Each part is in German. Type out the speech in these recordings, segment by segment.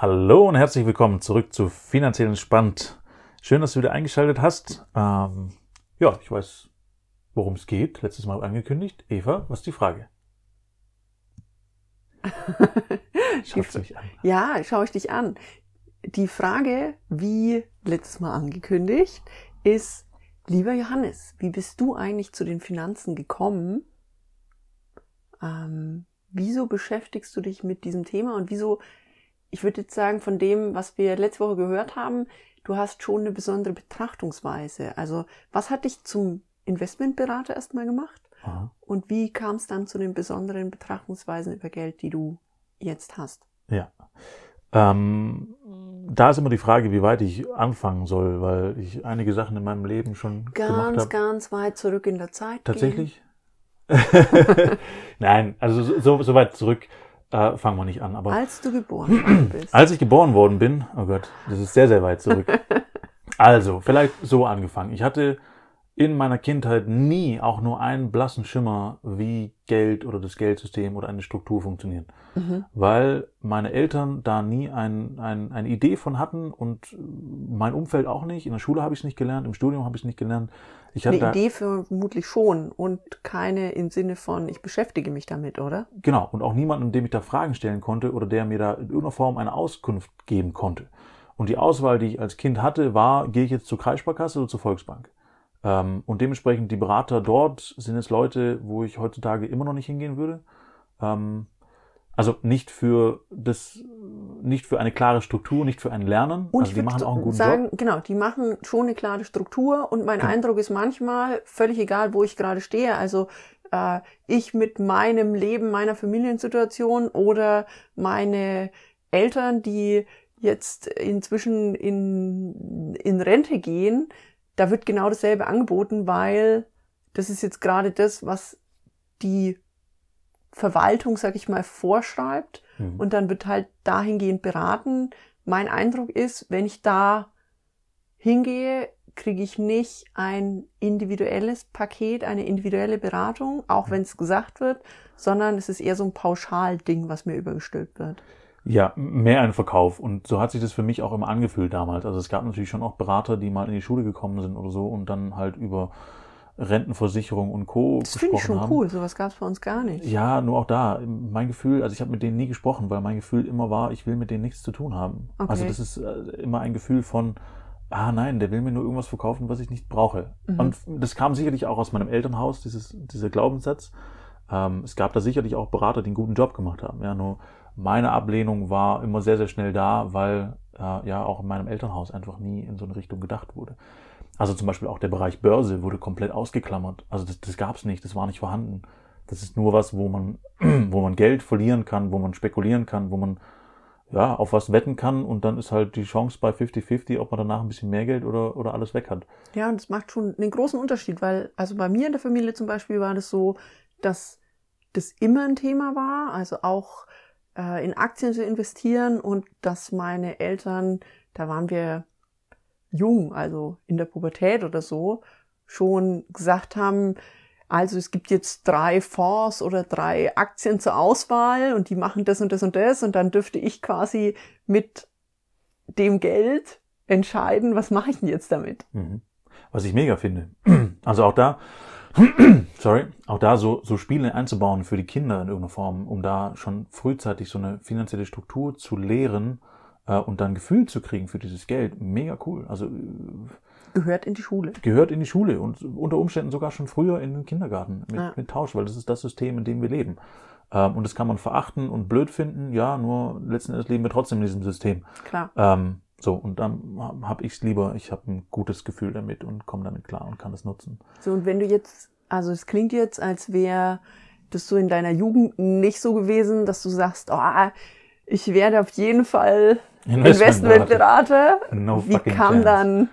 Hallo und herzlich willkommen zurück zu Finanziell Entspannt. Schön, dass du wieder eingeschaltet hast. Ähm, ja, ich weiß, worum es geht. Letztes Mal angekündigt. Eva, was ist die Frage? Schaust du mich an? Ja, schaue ich dich an. Die Frage, wie letztes Mal angekündigt, ist, lieber Johannes, wie bist du eigentlich zu den Finanzen gekommen? Ähm, wieso beschäftigst du dich mit diesem Thema und wieso ich würde jetzt sagen, von dem, was wir letzte Woche gehört haben, du hast schon eine besondere Betrachtungsweise. Also, was hat dich zum Investmentberater erstmal gemacht? Aha. Und wie kam es dann zu den besonderen Betrachtungsweisen über Geld, die du jetzt hast? Ja. Ähm, da ist immer die Frage, wie weit ich anfangen soll, weil ich einige Sachen in meinem Leben schon ganz, gemacht habe. Ganz, ganz weit zurück in der Zeit. Tatsächlich? Nein, also so, so weit zurück äh, fangen wir nicht an. Aber als du geboren worden bist. Als ich geboren worden bin, oh Gott, das ist sehr, sehr weit zurück. also, vielleicht so angefangen. Ich hatte in meiner Kindheit nie auch nur einen blassen Schimmer, wie Geld oder das Geldsystem oder eine Struktur funktionieren. Mhm. Weil meine Eltern da nie ein, ein, eine Idee von hatten und mein Umfeld auch nicht. In der Schule habe ich es nicht gelernt, im Studium habe ich es nicht gelernt. Ich eine Idee vermutlich schon und keine im Sinne von, ich beschäftige mich damit, oder? Genau, und auch niemanden, dem ich da Fragen stellen konnte oder der mir da in irgendeiner Form eine Auskunft geben konnte. Und die Auswahl, die ich als Kind hatte, war, gehe ich jetzt zur Kreissparkasse oder zur Volksbank? Ähm, und dementsprechend die Berater dort sind jetzt Leute, wo ich heutzutage immer noch nicht hingehen würde. Ähm, also nicht für das, nicht für eine klare Struktur, nicht für ein Lernen. Und also die machen auch einen guten sagen, Job. Genau, die machen schon eine klare Struktur und mein genau. Eindruck ist manchmal völlig egal, wo ich gerade stehe. Also äh, ich mit meinem Leben, meiner Familiensituation oder meine Eltern, die jetzt inzwischen in, in Rente gehen, da wird genau dasselbe angeboten, weil das ist jetzt gerade das, was die Verwaltung, sag ich mal, vorschreibt mhm. und dann wird halt dahingehend beraten. Mein Eindruck ist, wenn ich da hingehe, kriege ich nicht ein individuelles Paket, eine individuelle Beratung, auch mhm. wenn es gesagt wird, sondern es ist eher so ein Pauschalding, was mir übergestülpt wird. Ja, mehr ein Verkauf. Und so hat sich das für mich auch immer angefühlt damals. Also es gab natürlich schon auch Berater, die mal in die Schule gekommen sind oder so und dann halt über Rentenversicherung und Co. Das finde ich schon haben. cool, sowas gab es bei uns gar nicht. Ja, nur auch da. Mein Gefühl, also ich habe mit denen nie gesprochen, weil mein Gefühl immer war, ich will mit denen nichts zu tun haben. Okay. Also das ist äh, immer ein Gefühl von, ah nein, der will mir nur irgendwas verkaufen, was ich nicht brauche. Mhm. Und das kam sicherlich auch aus meinem Elternhaus, dieses, dieser Glaubenssatz. Ähm, es gab da sicherlich auch Berater, die einen guten Job gemacht haben. Ja, nur meine Ablehnung war immer sehr, sehr schnell da, weil äh, ja auch in meinem Elternhaus einfach nie in so eine Richtung gedacht wurde. Also zum Beispiel auch der Bereich Börse wurde komplett ausgeklammert. Also das, das gab es nicht, das war nicht vorhanden. Das ist nur was, wo man, wo man Geld verlieren kann, wo man spekulieren kann, wo man ja, auf was wetten kann und dann ist halt die Chance bei 50-50, ob man danach ein bisschen mehr Geld oder, oder alles weg hat. Ja, und das macht schon einen großen Unterschied, weil, also bei mir in der Familie zum Beispiel war das so, dass das immer ein Thema war, also auch äh, in Aktien zu investieren und dass meine Eltern, da waren wir jung, also in der Pubertät oder so, schon gesagt haben, also es gibt jetzt drei Fonds oder drei Aktien zur Auswahl und die machen das und das und das und dann dürfte ich quasi mit dem Geld entscheiden, was mache ich denn jetzt damit. Mhm. Was ich mega finde. Also auch da, sorry, auch da so, so Spiele einzubauen für die Kinder in irgendeiner Form, um da schon frühzeitig so eine finanzielle Struktur zu lehren und dann Gefühl zu kriegen für dieses Geld, mega cool. Also äh, gehört in die Schule. Gehört in die Schule und unter Umständen sogar schon früher in den Kindergarten mit, ja. mit Tausch, weil das ist das System, in dem wir leben. Ähm, und das kann man verachten und blöd finden, ja, nur letzten Endes leben wir trotzdem in diesem System. Klar. Ähm, so, und dann habe ich es lieber, ich habe ein gutes Gefühl damit und komme damit klar und kann es nutzen. So, und wenn du jetzt, also es klingt jetzt, als wäre das so in deiner Jugend nicht so gewesen, dass du sagst, oh, ich werde auf jeden Fall Investmentberater. No Wie kam chance. dann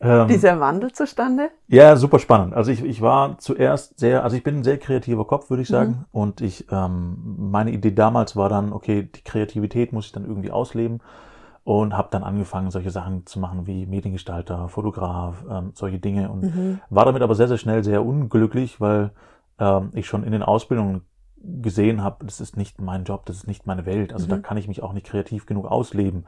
ähm, dieser Wandel zustande? Ja, super spannend. Also ich, ich war zuerst sehr, also ich bin ein sehr kreativer Kopf, würde ich sagen. Mhm. Und ich, ähm, meine Idee damals war dann, okay, die Kreativität muss ich dann irgendwie ausleben und habe dann angefangen, solche Sachen zu machen wie Mediengestalter, Fotograf, ähm, solche Dinge und mhm. war damit aber sehr, sehr schnell sehr unglücklich, weil ähm, ich schon in den Ausbildungen gesehen habe, das ist nicht mein Job, das ist nicht meine Welt. Also mhm. da kann ich mich auch nicht kreativ genug ausleben.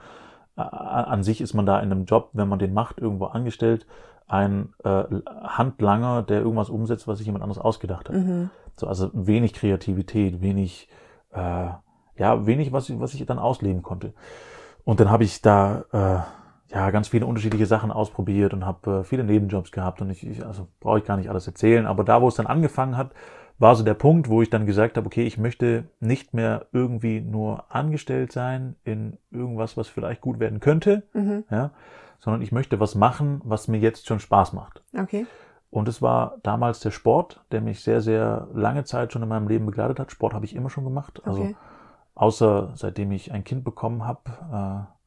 An sich ist man da in einem Job, wenn man den macht, irgendwo angestellt, ein äh, Handlanger, der irgendwas umsetzt, was sich jemand anderes ausgedacht hat. Mhm. So, also wenig Kreativität, wenig, äh, ja, wenig, was, was ich dann ausleben konnte. Und dann habe ich da äh, ja ganz viele unterschiedliche Sachen ausprobiert und habe äh, viele Nebenjobs gehabt und ich, ich also brauche ich gar nicht alles erzählen. Aber da, wo es dann angefangen hat, war so der Punkt, wo ich dann gesagt habe, okay, ich möchte nicht mehr irgendwie nur angestellt sein in irgendwas, was vielleicht gut werden könnte, mhm. ja, sondern ich möchte was machen, was mir jetzt schon Spaß macht. Okay. Und es war damals der Sport, der mich sehr, sehr lange Zeit schon in meinem Leben begleitet hat. Sport habe ich immer schon gemacht. Also okay. außer seitdem ich ein Kind bekommen habe, äh,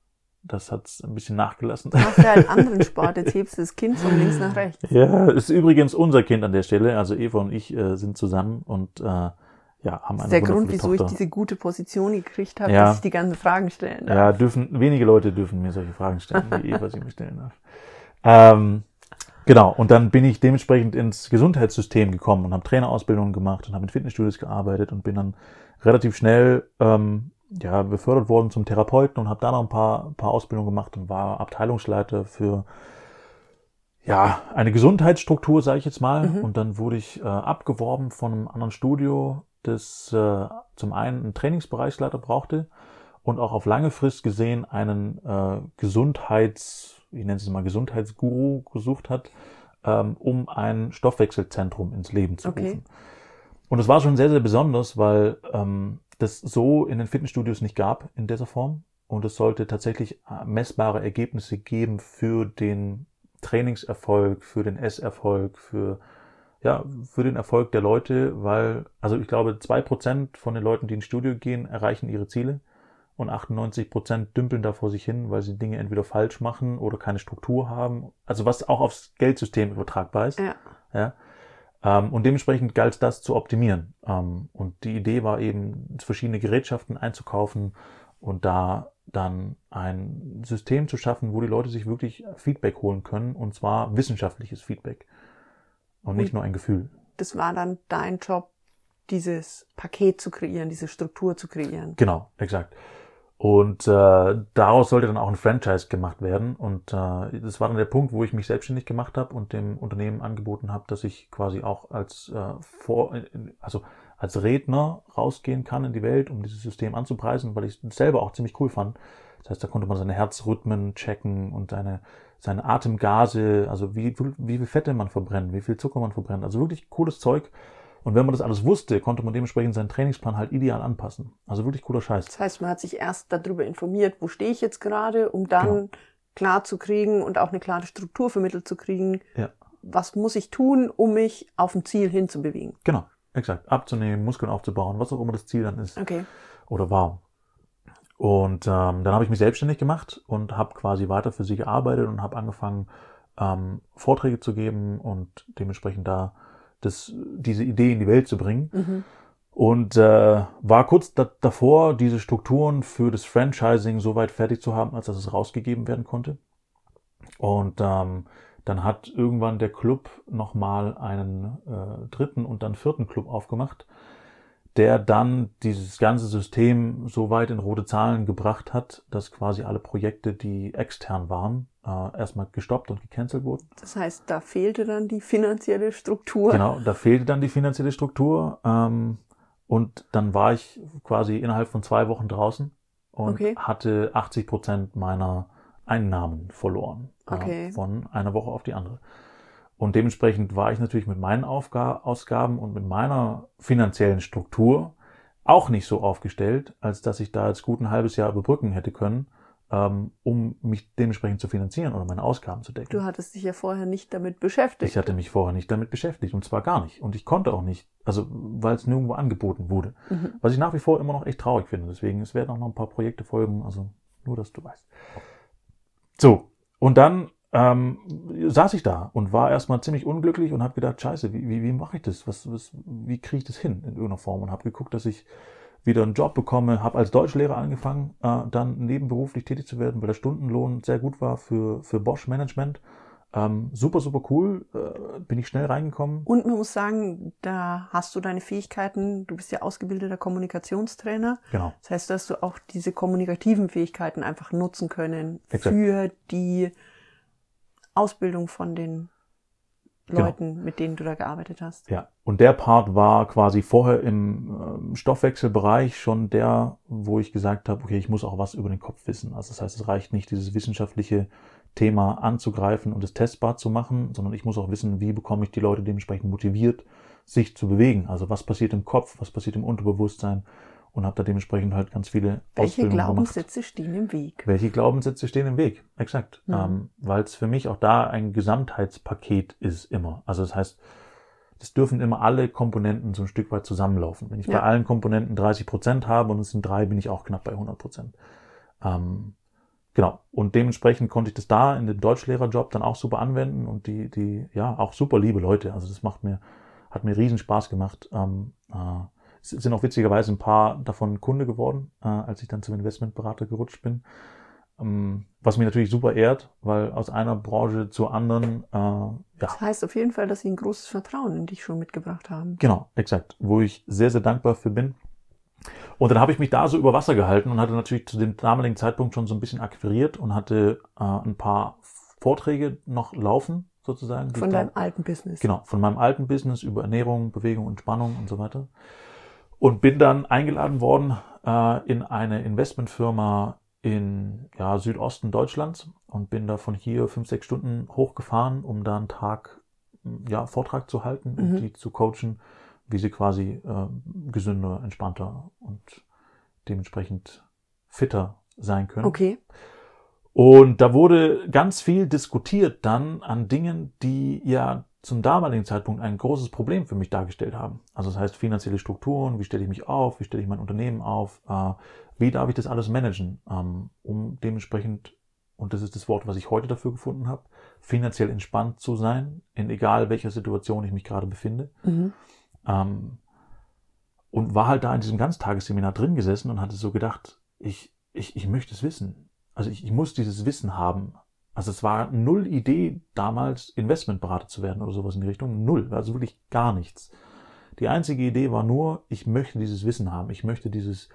das hat es ein bisschen nachgelassen. Du machst ja einen anderen Sport, jetzt hebst du das Kind von links nach rechts. Ja, ist übrigens unser Kind an der Stelle. Also Eva und ich äh, sind zusammen und äh, ja, haben das ist der Grund, wieso Tochter. ich diese gute Position gekriegt habe, ja. dass ich die ganzen Fragen stellen darf. Ja, dürfen, wenige Leute dürfen mir solche Fragen stellen, wie Eva sie mir stellen darf. Ähm, genau, und dann bin ich dementsprechend ins Gesundheitssystem gekommen und habe Trainerausbildungen gemacht und habe in Fitnessstudios gearbeitet und bin dann relativ schnell ähm, ja, befördert worden zum Therapeuten und habe da noch ein paar, paar Ausbildungen gemacht und war Abteilungsleiter für ja, eine Gesundheitsstruktur, sage ich jetzt mal. Mhm. Und dann wurde ich äh, abgeworben von einem anderen Studio das äh, zum einen einen Trainingsbereichsleiter brauchte und auch auf lange Frist gesehen einen äh, Gesundheits, ich nenne es mal Gesundheitsguru gesucht hat, ähm, um ein Stoffwechselzentrum ins Leben zu okay. rufen. Und es war schon sehr, sehr besonders, weil ähm, das so in den Fitnessstudios nicht gab in dieser Form. Und es sollte tatsächlich äh, messbare Ergebnisse geben für den Trainingserfolg, für den Esserfolg, für ja, für den Erfolg der Leute, weil, also ich glaube, zwei Prozent von den Leuten, die ins Studio gehen, erreichen ihre Ziele und 98 Prozent dümpeln da vor sich hin, weil sie Dinge entweder falsch machen oder keine Struktur haben. Also was auch aufs Geldsystem übertragbar ist. Ja. ja. Ähm, und dementsprechend galt es das zu optimieren. Ähm, und die Idee war eben, verschiedene Gerätschaften einzukaufen und da dann ein System zu schaffen, wo die Leute sich wirklich Feedback holen können, und zwar wissenschaftliches Feedback. Und nicht nur ein Gefühl. Das war dann dein Job, dieses Paket zu kreieren, diese Struktur zu kreieren. Genau, exakt. Und äh, daraus sollte dann auch ein Franchise gemacht werden. Und äh, das war dann der Punkt, wo ich mich selbstständig gemacht habe und dem Unternehmen angeboten habe, dass ich quasi auch als äh, vor, also als Redner rausgehen kann in die Welt, um dieses System anzupreisen, weil ich es selber auch ziemlich cool fand. Das heißt, da konnte man seine Herzrhythmen checken und seine seine Atemgase, also wie, wie viel Fette man verbrennt, wie viel Zucker man verbrennt. Also wirklich cooles Zeug. Und wenn man das alles wusste, konnte man dementsprechend seinen Trainingsplan halt ideal anpassen. Also wirklich cooler Scheiß. Das heißt, man hat sich erst darüber informiert, wo stehe ich jetzt gerade, um dann genau. klar zu kriegen und auch eine klare Struktur vermittelt zu kriegen. Ja. Was muss ich tun, um mich auf ein Ziel hinzubewegen? Genau, exakt. Abzunehmen, Muskeln aufzubauen, was auch immer das Ziel dann ist. Okay. Oder war. Und ähm, dann habe ich mich selbstständig gemacht und habe quasi weiter für sie gearbeitet und habe angefangen, ähm, Vorträge zu geben und dementsprechend da das, diese Idee in die Welt zu bringen. Mhm. Und äh, war kurz da, davor, diese Strukturen für das Franchising so weit fertig zu haben, als dass es rausgegeben werden konnte. Und ähm, dann hat irgendwann der Club nochmal einen äh, dritten und dann vierten Club aufgemacht der dann dieses ganze System so weit in rote Zahlen gebracht hat, dass quasi alle Projekte, die extern waren, äh, erstmal gestoppt und gecancelt wurden. Das heißt, da fehlte dann die finanzielle Struktur. Genau, da fehlte dann die finanzielle Struktur. Ähm, und dann war ich quasi innerhalb von zwei Wochen draußen und okay. hatte 80 Prozent meiner Einnahmen verloren. Äh, okay. Äh, von einer Woche auf die andere. Und dementsprechend war ich natürlich mit meinen Aufga Ausgaben und mit meiner finanziellen Struktur auch nicht so aufgestellt, als dass ich da jetzt gut ein halbes Jahr überbrücken hätte können, ähm, um mich dementsprechend zu finanzieren oder meine Ausgaben zu decken. Du hattest dich ja vorher nicht damit beschäftigt. Ich hatte mich vorher nicht damit beschäftigt und zwar gar nicht. Und ich konnte auch nicht, also weil es nirgendwo angeboten wurde. Mhm. Was ich nach wie vor immer noch echt traurig finde. Deswegen, es werden auch noch ein paar Projekte folgen, also nur, dass du weißt. So, und dann ähm, saß ich da und war erstmal ziemlich unglücklich und habe gedacht, scheiße, wie, wie, wie mache ich das? Was, was, wie kriege ich das hin in irgendeiner Form? Und habe geguckt, dass ich wieder einen Job bekomme, habe als Deutschlehrer angefangen, äh, dann nebenberuflich tätig zu werden, weil der Stundenlohn sehr gut war für, für Bosch Management. Ähm, super, super cool. Äh, bin ich schnell reingekommen. Und man muss sagen, da hast du deine Fähigkeiten. Du bist ja ausgebildeter Kommunikationstrainer. Genau. Das heißt, dass du auch diese kommunikativen Fähigkeiten einfach nutzen können Exakt. für die Ausbildung von den Leuten, genau. mit denen du da gearbeitet hast. Ja, und der Part war quasi vorher im äh, Stoffwechselbereich schon der, wo ich gesagt habe, okay, ich muss auch was über den Kopf wissen. Also das heißt, es reicht nicht, dieses wissenschaftliche Thema anzugreifen und es testbar zu machen, sondern ich muss auch wissen, wie bekomme ich die Leute dementsprechend motiviert, sich zu bewegen. Also was passiert im Kopf, was passiert im Unterbewusstsein und habe da dementsprechend halt ganz viele Welche Glaubenssätze gemacht. stehen im Weg? Welche Glaubenssätze stehen im Weg? Exakt. Mhm. Ähm, Weil es für mich auch da ein Gesamtheitspaket ist immer. Also das heißt, es dürfen immer alle Komponenten so ein Stück weit zusammenlaufen. Wenn ich ja. bei allen Komponenten 30 Prozent habe und es sind drei, bin ich auch knapp bei 100 Prozent. Ähm, genau. Und dementsprechend konnte ich das da in dem Deutschlehrerjob dann auch super anwenden und die, die, ja, auch super liebe Leute. Also das macht mir, hat mir riesen Spaß gemacht. Ähm, äh, sind auch witzigerweise ein paar davon Kunde geworden, äh, als ich dann zum Investmentberater gerutscht bin. Ähm, was mich natürlich super ehrt, weil aus einer Branche zur anderen, äh, ja. Das heißt auf jeden Fall, dass sie ein großes Vertrauen in dich schon mitgebracht haben. Genau, exakt. Wo ich sehr, sehr dankbar für bin. Und dann habe ich mich da so über Wasser gehalten und hatte natürlich zu dem damaligen Zeitpunkt schon so ein bisschen akquiriert und hatte äh, ein paar Vorträge noch laufen, sozusagen. Von deinem alten Business. Genau, von meinem alten Business über Ernährung, Bewegung und Spannung und so weiter. Und bin dann eingeladen worden äh, in eine Investmentfirma in ja, Südosten Deutschlands und bin da von hier fünf, sechs Stunden hochgefahren, um da einen Tag ja, Vortrag zu halten mhm. und die zu coachen, wie sie quasi äh, gesünder, entspannter und dementsprechend fitter sein können. Okay. Und da wurde ganz viel diskutiert dann an Dingen, die ja zum damaligen Zeitpunkt ein großes Problem für mich dargestellt haben. Also das heißt finanzielle Strukturen, wie stelle ich mich auf, wie stelle ich mein Unternehmen auf, äh, wie darf ich das alles managen, ähm, um dementsprechend, und das ist das Wort, was ich heute dafür gefunden habe, finanziell entspannt zu sein, in egal welcher Situation ich mich gerade befinde. Mhm. Ähm, und war halt da in diesem Ganztagesseminar drin gesessen und hatte so gedacht, ich, ich, ich möchte es wissen. Also ich, ich muss dieses Wissen haben. Also es war null Idee damals, Investmentberater zu werden oder sowas in die Richtung. Null. Also wirklich gar nichts. Die einzige Idee war nur, ich möchte dieses Wissen haben. Ich möchte dieses,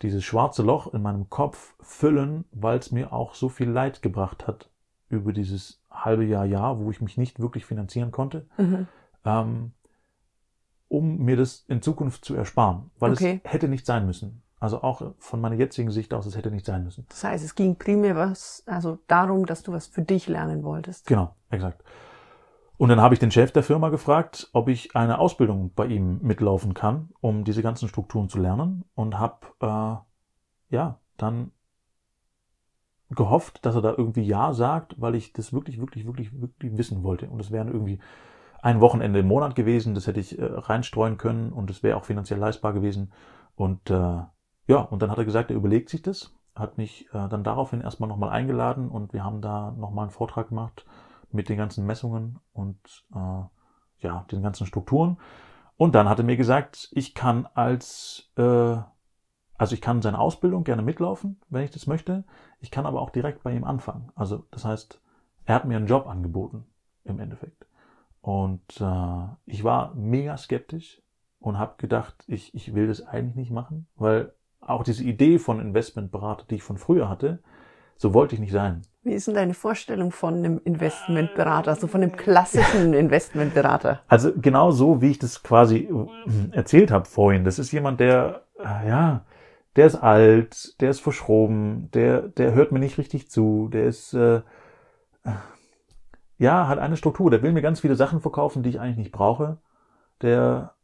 dieses schwarze Loch in meinem Kopf füllen, weil es mir auch so viel Leid gebracht hat über dieses halbe Jahr, Jahr, wo ich mich nicht wirklich finanzieren konnte, mhm. ähm, um mir das in Zukunft zu ersparen. Weil okay. es hätte nicht sein müssen. Also auch von meiner jetzigen Sicht aus, es hätte nicht sein müssen. Das heißt, es ging primär was, also darum, dass du was für dich lernen wolltest. Genau, exakt. Und dann habe ich den Chef der Firma gefragt, ob ich eine Ausbildung bei ihm mitlaufen kann, um diese ganzen Strukturen zu lernen und habe äh, ja dann gehofft, dass er da irgendwie ja sagt, weil ich das wirklich, wirklich, wirklich, wirklich wissen wollte. Und es wären irgendwie ein Wochenende im Monat gewesen, das hätte ich äh, reinstreuen können und es wäre auch finanziell leistbar gewesen. Und äh, ja, und dann hat er gesagt, er überlegt sich das, hat mich äh, dann daraufhin erstmal nochmal eingeladen und wir haben da nochmal einen Vortrag gemacht mit den ganzen Messungen und äh, ja, den ganzen Strukturen. Und dann hat er mir gesagt, ich kann als, äh, also ich kann seine Ausbildung gerne mitlaufen, wenn ich das möchte. Ich kann aber auch direkt bei ihm anfangen. Also das heißt, er hat mir einen Job angeboten im Endeffekt. Und äh, ich war mega skeptisch und habe gedacht, ich, ich will das eigentlich nicht machen, weil auch diese Idee von Investmentberater, die ich von früher hatte, so wollte ich nicht sein. Wie ist denn deine Vorstellung von einem Investmentberater, also von einem klassischen Investmentberater? Also genau so, wie ich das quasi äh, erzählt habe vorhin. Das ist jemand, der, äh, ja, der ist alt, der ist verschroben, der, der hört mir nicht richtig zu, der ist, äh, ja, hat eine Struktur, der will mir ganz viele Sachen verkaufen, die ich eigentlich nicht brauche. Der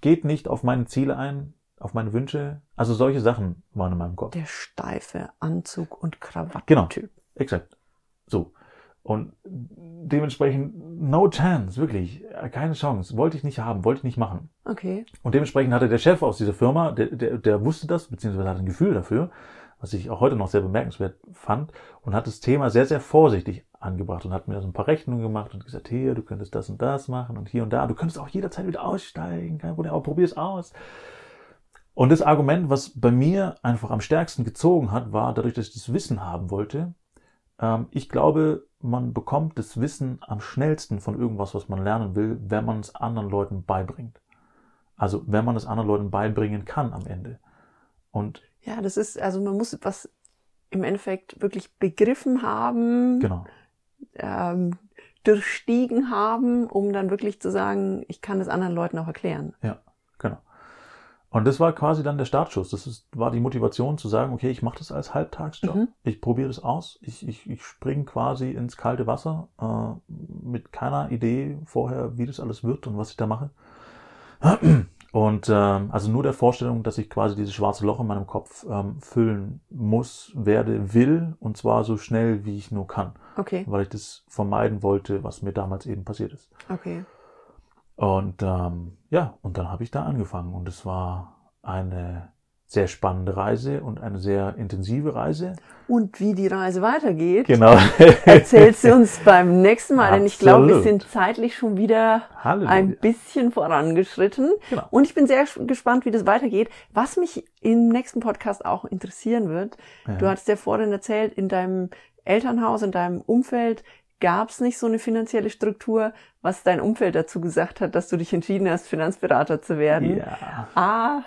geht nicht auf meine Ziele ein, auf meine Wünsche. Also solche Sachen waren in meinem Kopf. Der steife Anzug und Krawatte. Genau. Exakt. So. Und dementsprechend no chance, wirklich, keine Chance. Wollte ich nicht haben, wollte ich nicht machen. Okay. Und dementsprechend hatte der Chef aus dieser Firma, der, der, der wusste das, beziehungsweise hatte ein Gefühl dafür, was ich auch heute noch sehr bemerkenswert fand, und hat das Thema sehr, sehr vorsichtig angebracht und hat mir so ein paar Rechnungen gemacht und gesagt, hier, du könntest das und das machen und hier und da, du könntest auch jederzeit wieder aussteigen, kein Problem, aber probier es aus. Und das Argument, was bei mir einfach am stärksten gezogen hat, war, dadurch, dass ich das Wissen haben wollte, ähm, ich glaube, man bekommt das Wissen am schnellsten von irgendwas, was man lernen will, wenn man es anderen Leuten beibringt. Also wenn man es anderen Leuten beibringen kann am Ende. Und ja, das ist, also man muss was im Endeffekt wirklich begriffen haben, genau. ähm, durchstiegen haben, um dann wirklich zu sagen, ich kann das anderen Leuten auch erklären. Ja. Und das war quasi dann der Startschuss. Das ist, war die Motivation zu sagen, okay, ich mache das als Halbtagsjob. Mhm. Ich probiere das aus. Ich, ich, ich springe quasi ins kalte Wasser äh, mit keiner Idee vorher, wie das alles wird und was ich da mache. Und ähm, also nur der Vorstellung, dass ich quasi dieses schwarze Loch in meinem Kopf ähm, füllen muss, werde, will und zwar so schnell, wie ich nur kann. Okay. Weil ich das vermeiden wollte, was mir damals eben passiert ist. Okay. Und ähm, ja, und dann habe ich da angefangen und es war eine sehr spannende Reise und eine sehr intensive Reise. Und wie die Reise weitergeht, genau. erzählst du uns beim nächsten Mal, denn ich glaube, wir sind zeitlich schon wieder Halleluja. ein bisschen vorangeschritten. Genau. Und ich bin sehr gespannt, wie das weitergeht. Was mich im nächsten Podcast auch interessieren wird, ja. du hattest ja vorhin erzählt, in deinem Elternhaus, in deinem Umfeld gab es nicht so eine finanzielle Struktur, was dein Umfeld dazu gesagt hat, dass du dich entschieden hast, Finanzberater zu werden. Ja. Ah,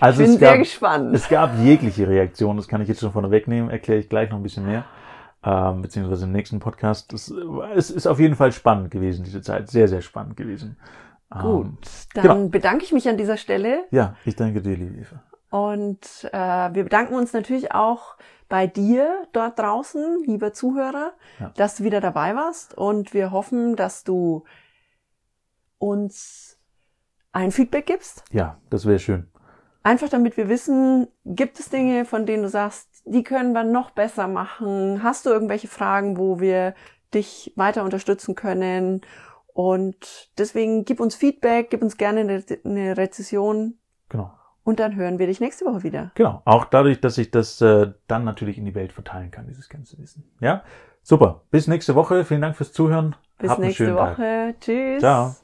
also ich bin sehr gab, gespannt. Es gab jegliche Reaktion, das kann ich jetzt schon vorne wegnehmen, erkläre ich gleich noch ein bisschen mehr, ähm, beziehungsweise im nächsten Podcast. Das, es ist auf jeden Fall spannend gewesen, diese Zeit. Sehr, sehr spannend gewesen. Gut, ähm, dann genau. bedanke ich mich an dieser Stelle. Ja, ich danke dir, liebe Eva. Und äh, wir bedanken uns natürlich auch bei dir dort draußen, lieber Zuhörer, ja. dass du wieder dabei warst. Und wir hoffen, dass du uns ein Feedback gibst. Ja, das wäre schön. Einfach damit wir wissen, gibt es Dinge, von denen du sagst, die können wir noch besser machen? Hast du irgendwelche Fragen, wo wir dich weiter unterstützen können? Und deswegen gib uns Feedback, gib uns gerne eine, eine Rezession. Genau. Und dann hören wir dich nächste Woche wieder. Genau. Auch dadurch, dass ich das äh, dann natürlich in die Welt verteilen kann, dieses ganze Wissen. Ja? Super. Bis nächste Woche. Vielen Dank fürs Zuhören. Bis Habt nächste Woche. Tag. Tschüss. Ciao.